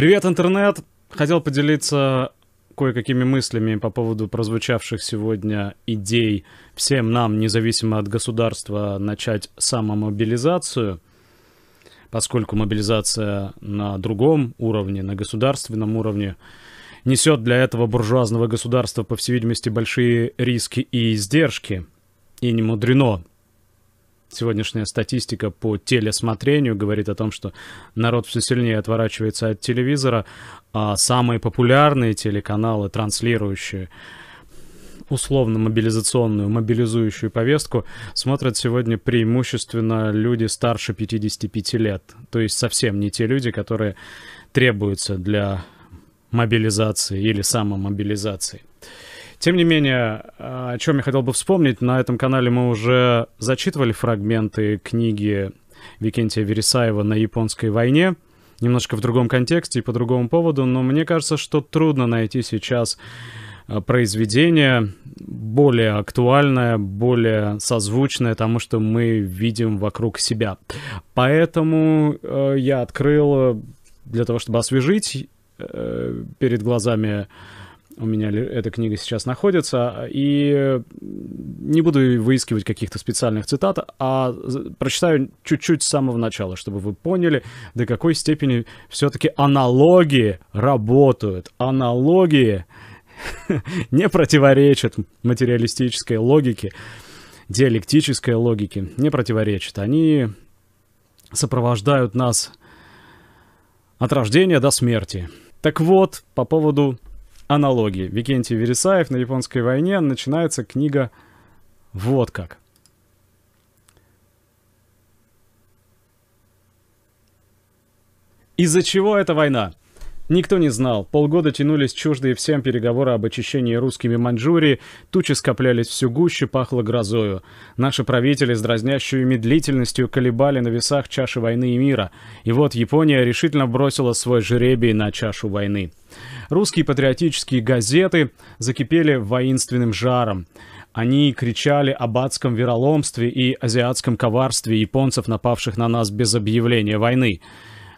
Привет, интернет! Хотел поделиться кое-какими мыслями по поводу прозвучавших сегодня идей всем нам, независимо от государства, начать самомобилизацию, поскольку мобилизация на другом уровне, на государственном уровне, несет для этого буржуазного государства, по всей видимости, большие риски и издержки. И не мудрено. Сегодняшняя статистика по телесмотрению говорит о том, что народ все сильнее отворачивается от телевизора, а самые популярные телеканалы, транслирующие условно-мобилизационную, мобилизующую повестку, смотрят сегодня преимущественно люди старше 55 лет. То есть совсем не те люди, которые требуются для мобилизации или самомобилизации. Тем не менее, о чем я хотел бы вспомнить, на этом канале мы уже зачитывали фрагменты книги Викентия Вересаева «На японской войне», немножко в другом контексте и по другому поводу, но мне кажется, что трудно найти сейчас э, произведение более актуальное, более созвучное тому, что мы видим вокруг себя. Поэтому э, я открыл для того, чтобы освежить э, перед глазами у меня эта книга сейчас находится, и не буду выискивать каких-то специальных цитат, а прочитаю чуть-чуть с самого начала, чтобы вы поняли, до какой степени все-таки аналогии работают. Аналогии не противоречат материалистической логике, диалектической логике, не противоречат. Они сопровождают нас от рождения до смерти. Так вот, по поводу аналогии. Викентий Вересаев на японской войне начинается книга вот как. Из-за чего эта война? Никто не знал. Полгода тянулись чуждые всем переговоры об очищении русскими Маньчжурии, тучи скоплялись все гуще, пахло грозою. Наши правители с дразнящей медлительностью колебали на весах чаши войны и мира. И вот Япония решительно бросила свой жеребий на чашу войны. Русские патриотические газеты закипели воинственным жаром. Они кричали об адском вероломстве и азиатском коварстве японцев, напавших на нас без объявления войны.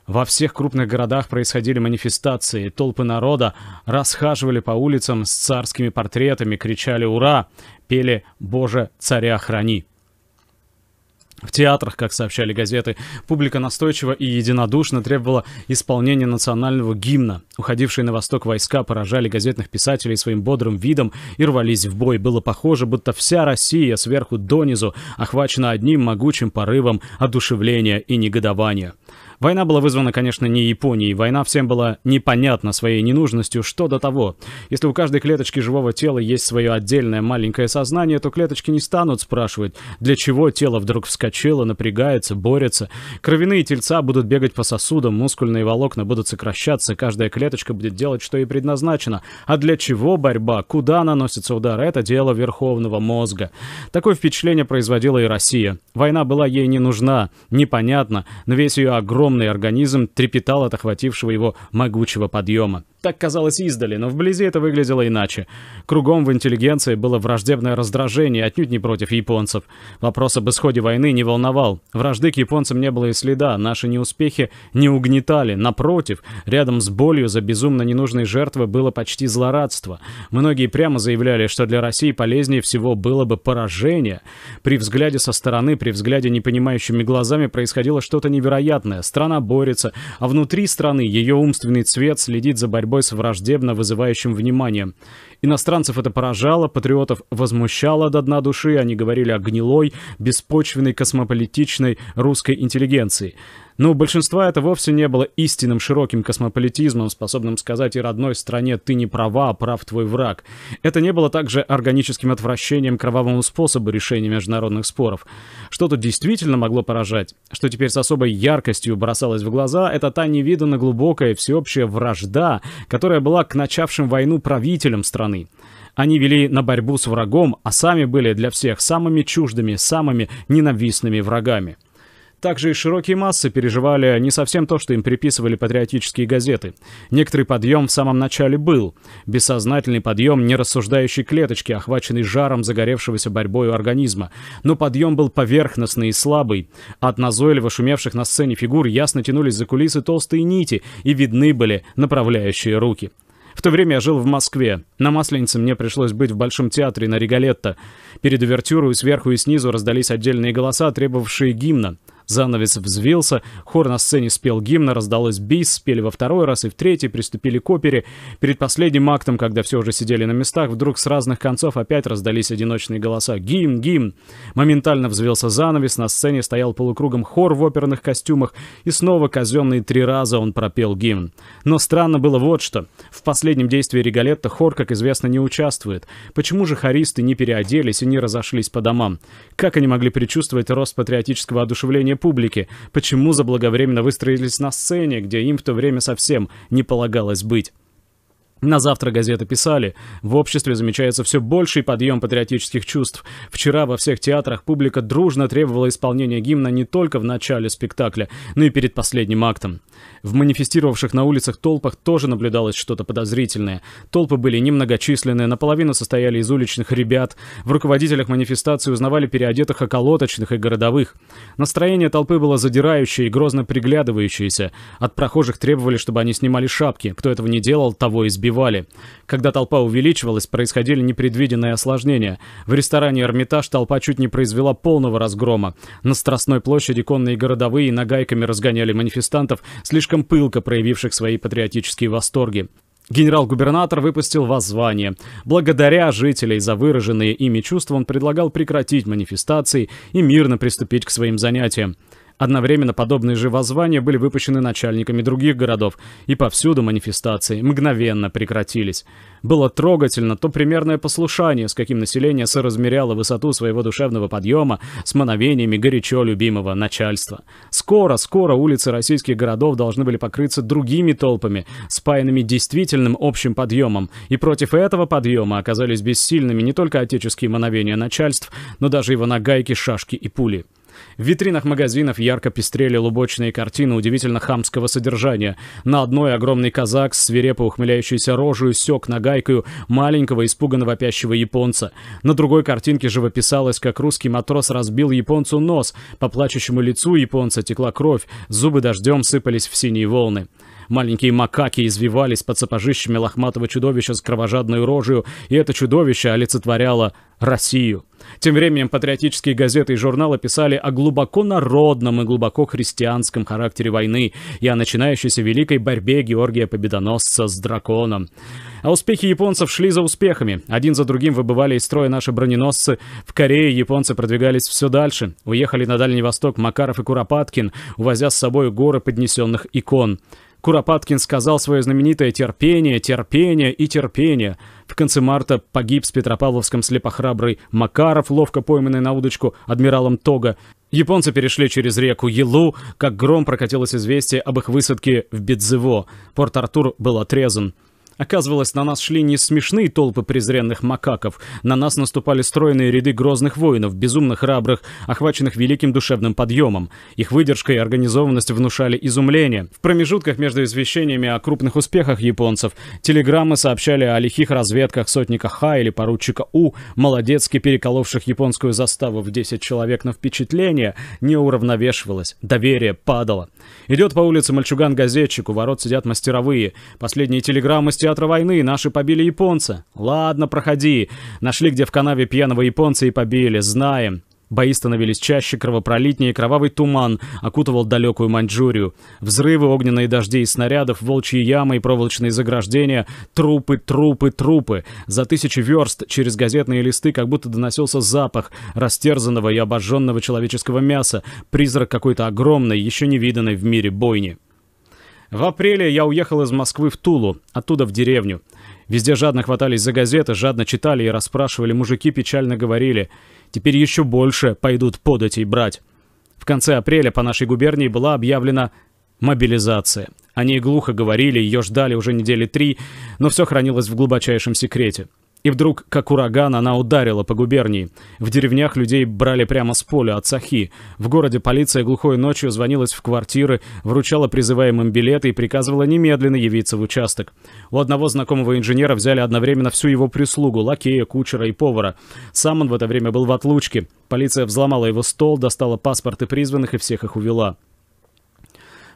Во всех крупных городах происходили манифестации, толпы народа расхаживали по улицам с царскими портретами, кричали «Ура!», пели «Боже, царя храни!». В театрах, как сообщали газеты, публика настойчиво и единодушно требовала исполнения национального гимна. Уходившие на восток войска поражали газетных писателей своим бодрым видом и рвались в бой. Было похоже, будто вся Россия сверху донизу охвачена одним могучим порывом одушевления и негодования. Война была вызвана, конечно, не Японией. Война всем была непонятна своей ненужностью, что до того. Если у каждой клеточки живого тела есть свое отдельное маленькое сознание, то клеточки не станут спрашивать, для чего тело вдруг вскочило, напрягается, борется. Кровяные тельца будут бегать по сосудам, мускульные волокна будут сокращаться, каждая клеточка будет делать, что ей предназначено. А для чего борьба? Куда наносится удар? Это дело верховного мозга. Такое впечатление производила и Россия. Война была ей не нужна, непонятна, но весь ее огромный организм трепетал от охватившего его могучего подъема. Так казалось издали, но вблизи это выглядело иначе. Кругом в интеллигенции было враждебное раздражение, отнюдь не против японцев. Вопрос об исходе войны не волновал. Вражды к японцам не было и следа, наши неуспехи не угнетали. Напротив, рядом с болью за безумно ненужной жертвы было почти злорадство. Многие прямо заявляли, что для России полезнее всего было бы поражение. При взгляде со стороны, при взгляде непонимающими глазами происходило что-то невероятное. Страна борется, а внутри страны ее умственный цвет следит за борьбой борьбой с враждебно вызывающим вниманием. Иностранцев это поражало, патриотов возмущало до дна души, они говорили о гнилой, беспочвенной, космополитичной русской интеллигенции. Но у большинства это вовсе не было истинным широким космополитизмом, способным сказать и родной стране «ты не права, а прав твой враг». Это не было также органическим отвращением кровавому способу решения международных споров. Что тут действительно могло поражать, что теперь с особой яркостью бросалось в глаза, это та невиданно глубокая всеобщая вражда, которая была к начавшим войну правителям страны. Они вели на борьбу с врагом, а сами были для всех самыми чуждыми, самыми ненавистными врагами. Также и широкие массы переживали не совсем то, что им приписывали патриотические газеты. Некоторый подъем в самом начале был. Бессознательный подъем нерассуждающей клеточки, охваченный жаром загоревшегося борьбой организма. Но подъем был поверхностный и слабый. От назойливо шумевших на сцене фигур ясно тянулись за кулисы толстые нити, и видны были направляющие руки. В то время я жил в Москве. На Масленице мне пришлось быть в Большом театре на Риголетто. Перед увертюрой сверху и снизу раздались отдельные голоса, требовавшие гимна. Занавес взвился, хор на сцене спел гимн, раздалось бис, спели во второй раз и в третий, приступили к опере. Перед последним актом, когда все уже сидели на местах, вдруг с разных концов опять раздались одиночные голоса «Гимн! Гимн!». Моментально взвелся занавес, на сцене стоял полукругом хор в оперных костюмах, и снова казенные три раза он пропел гимн. Но странно было вот что. В последнем действии Риголетто хор, как известно, не участвует. Почему же хористы не переоделись и не разошлись по домам? Как они могли предчувствовать рост патриотического одушевления публики, почему заблаговременно выстроились на сцене, где им в то время совсем не полагалось быть. На завтра газеты писали, в обществе замечается все больший подъем патриотических чувств. Вчера во всех театрах публика дружно требовала исполнения гимна не только в начале спектакля, но и перед последним актом. В манифестировавших на улицах толпах тоже наблюдалось что-то подозрительное. Толпы были немногочисленные, наполовину состояли из уличных ребят. В руководителях манифестации узнавали переодетых околоточных и городовых. Настроение толпы было задирающее и грозно приглядывающееся. От прохожих требовали, чтобы они снимали шапки. Кто этого не делал, того избивали. Когда толпа увеличивалась, происходили непредвиденные осложнения. В ресторане «Эрмитаж» толпа чуть не произвела полного разгрома. На Страстной площади конные городовые нагайками разгоняли манифестантов, слишком пылко проявивших свои патриотические восторги. Генерал-губернатор выпустил воззвание. Благодаря жителей за выраженные ими чувства он предлагал прекратить манифестации и мирно приступить к своим занятиям. Одновременно подобные же воззвания были выпущены начальниками других городов, и повсюду манифестации мгновенно прекратились. Было трогательно то примерное послушание, с каким население соразмеряло высоту своего душевного подъема с мановениями горячо любимого начальства. Скоро, скоро улицы российских городов должны были покрыться другими толпами, спаянными действительным общим подъемом, и против этого подъема оказались бессильными не только отеческие мановения начальств, но даже его нагайки, шашки и пули. В витринах магазинов ярко пестрели лубочные картины удивительно хамского содержания. На одной огромный казак с свирепо ухмыляющейся рожей сёк нагайкою маленького испуганно вопящего японца. На другой картинке живописалось, как русский матрос разбил японцу нос. По плачущему лицу японца текла кровь, зубы дождем сыпались в синие волны. Маленькие макаки извивались под сапожищами лохматого чудовища с кровожадной рожей, и это чудовище олицетворяло Россию. Тем временем патриотические газеты и журналы писали о глубоко народном и глубоко христианском характере войны и о начинающейся великой борьбе Георгия Победоносца с драконом. А успехи японцев шли за успехами. Один за другим выбывали из строя наши броненосцы. В Корее японцы продвигались все дальше. Уехали на Дальний Восток Макаров и Куропаткин, увозя с собой горы поднесенных икон. Куропаткин сказал свое знаменитое «терпение, терпение и терпение». В конце марта погиб с Петропавловском слепохрабрый Макаров, ловко пойманный на удочку адмиралом Тога. Японцы перешли через реку Елу, как гром прокатилось известие об их высадке в Бедзево. Порт-Артур был отрезан. Оказывалось, на нас шли не смешные толпы презренных макаков, на нас наступали стройные ряды грозных воинов, безумно храбрых, охваченных великим душевным подъемом. Их выдержка и организованность внушали изумление. В промежутках между извещениями о крупных успехах японцев телеграммы сообщали о лихих разведках сотника Ха или поручика У, молодецки переколовших японскую заставу в 10 человек на впечатление, не уравновешивалось, доверие падало. Идет по улице мальчуган-газетчик, у ворот сидят мастеровые. Последние телеграммы с театра войны, наши побили японца. Ладно, проходи. Нашли где в канаве пьяного японца и побили, знаем. Бои становились чаще, кровопролитнее, кровавый туман окутывал далекую Маньчжурию. Взрывы, огненные дожди из снарядов, волчьи ямы и проволочные заграждения, трупы, трупы, трупы. За тысячи верст через газетные листы как будто доносился запах растерзанного и обожженного человеческого мяса, призрак какой-то огромной, еще не виданной в мире бойни. В апреле я уехал из Москвы в Тулу, оттуда в деревню. Везде жадно хватались за газеты, жадно читали и расспрашивали. Мужики печально говорили. Теперь еще больше пойдут податей брать. В конце апреля по нашей губернии была объявлена мобилизация. О ней глухо говорили, ее ждали уже недели три, но все хранилось в глубочайшем секрете. И вдруг, как ураган, она ударила по губернии. В деревнях людей брали прямо с поля от Сахи. В городе полиция глухой ночью звонилась в квартиры, вручала призываемым билеты и приказывала немедленно явиться в участок. У одного знакомого инженера взяли одновременно всю его прислугу, лакея, кучера и повара. Сам он в это время был в отлучке. Полиция взломала его стол, достала паспорты призванных и всех их увела.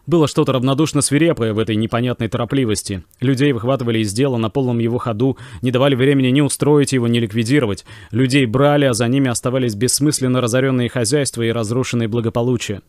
Было что-то равнодушно свирепое в этой непонятной торопливости. Людей выхватывали из дела на полном его ходу, не давали времени ни устроить его, ни ликвидировать. Людей брали, а за ними оставались бессмысленно разоренные хозяйства и разрушенные благополучия.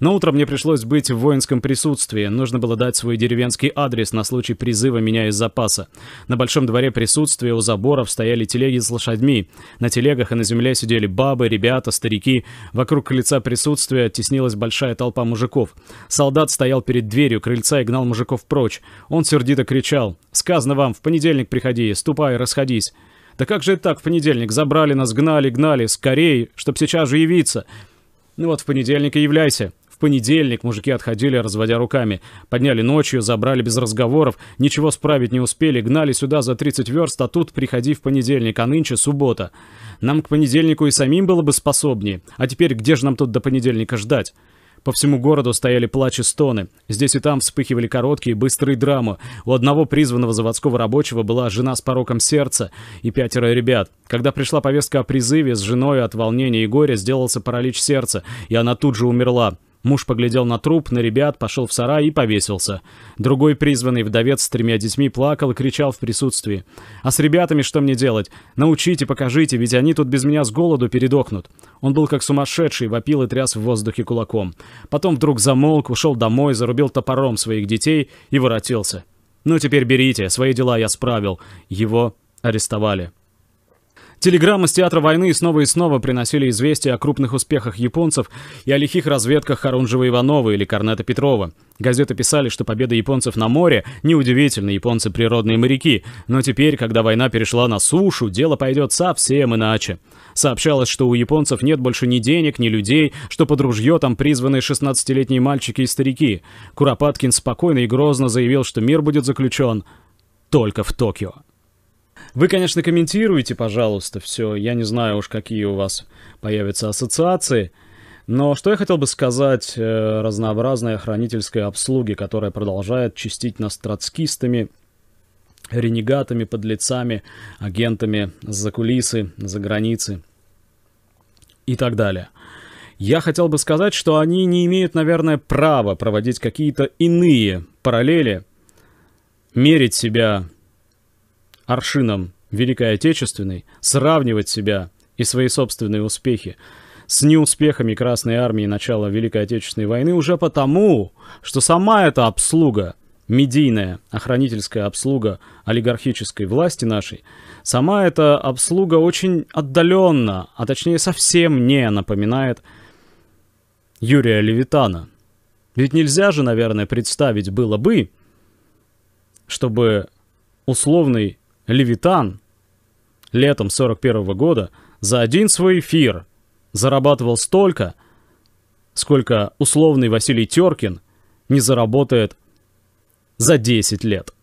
Но утром мне пришлось быть в воинском присутствии. Нужно было дать свой деревенский адрес на случай призыва меня из запаса. На большом дворе присутствия у заборов стояли телеги с лошадьми. На телегах и на земле сидели бабы, ребята, старики. Вокруг лица присутствия теснилась большая толпа мужиков. Солдат стоял стоял перед дверью крыльца и гнал мужиков прочь. Он сердито кричал. «Сказано вам, в понедельник приходи, ступай, расходись». «Да как же это так, в понедельник? Забрали нас, гнали, гнали, скорей, чтоб сейчас же явиться». «Ну вот, в понедельник и являйся». В понедельник мужики отходили, разводя руками. Подняли ночью, забрали без разговоров, ничего справить не успели, гнали сюда за 30 верст, а тут приходи в понедельник, а нынче суббота. Нам к понедельнику и самим было бы способнее. А теперь где же нам тут до понедельника ждать? По всему городу стояли плач и стоны. Здесь и там вспыхивали короткие, быстрые драмы. У одного призванного заводского рабочего была жена с пороком сердца и пятеро ребят. Когда пришла повестка о призыве, с женой от волнения и горя сделался паралич сердца, и она тут же умерла. Муж поглядел на труп, на ребят, пошел в сарай и повесился. Другой призванный вдовец с тремя детьми плакал и кричал в присутствии. «А с ребятами что мне делать? Научите, покажите, ведь они тут без меня с голоду передохнут». Он был как сумасшедший, вопил и тряс в воздухе кулаком. Потом вдруг замолк, ушел домой, зарубил топором своих детей и воротился. «Ну теперь берите, свои дела я справил». Его арестовали. Телеграммы с театра войны снова и снова приносили известия о крупных успехах японцев и о лихих разведках Харунжева-Иванова или Корнета Петрова. Газеты писали, что победа японцев на море неудивительно, японцы природные моряки, но теперь, когда война перешла на сушу, дело пойдет совсем иначе. Сообщалось, что у японцев нет больше ни денег, ни людей, что под ружье там призваны 16-летние мальчики и старики. Куропаткин спокойно и грозно заявил, что мир будет заключен только в Токио. Вы, конечно, комментируете, пожалуйста, все. Я не знаю уж, какие у вас появятся ассоциации. Но что я хотел бы сказать э, разнообразной охранительской обслуге, которая продолжает чистить нас троцкистами, ренегатами, подлецами, агентами за кулисы, за границы и так далее. Я хотел бы сказать, что они не имеют, наверное, права проводить какие-то иные параллели, мерить себя аршином Великой Отечественной, сравнивать себя и свои собственные успехи с неуспехами Красной Армии начала Великой Отечественной войны уже потому, что сама эта обслуга, медийная охранительская обслуга олигархической власти нашей, сама эта обслуга очень отдаленно, а точнее совсем не напоминает Юрия Левитана. Ведь нельзя же, наверное, представить было бы, чтобы условный Левитан летом 41 -го года за один свой эфир зарабатывал столько, сколько условный Василий Теркин не заработает за 10 лет.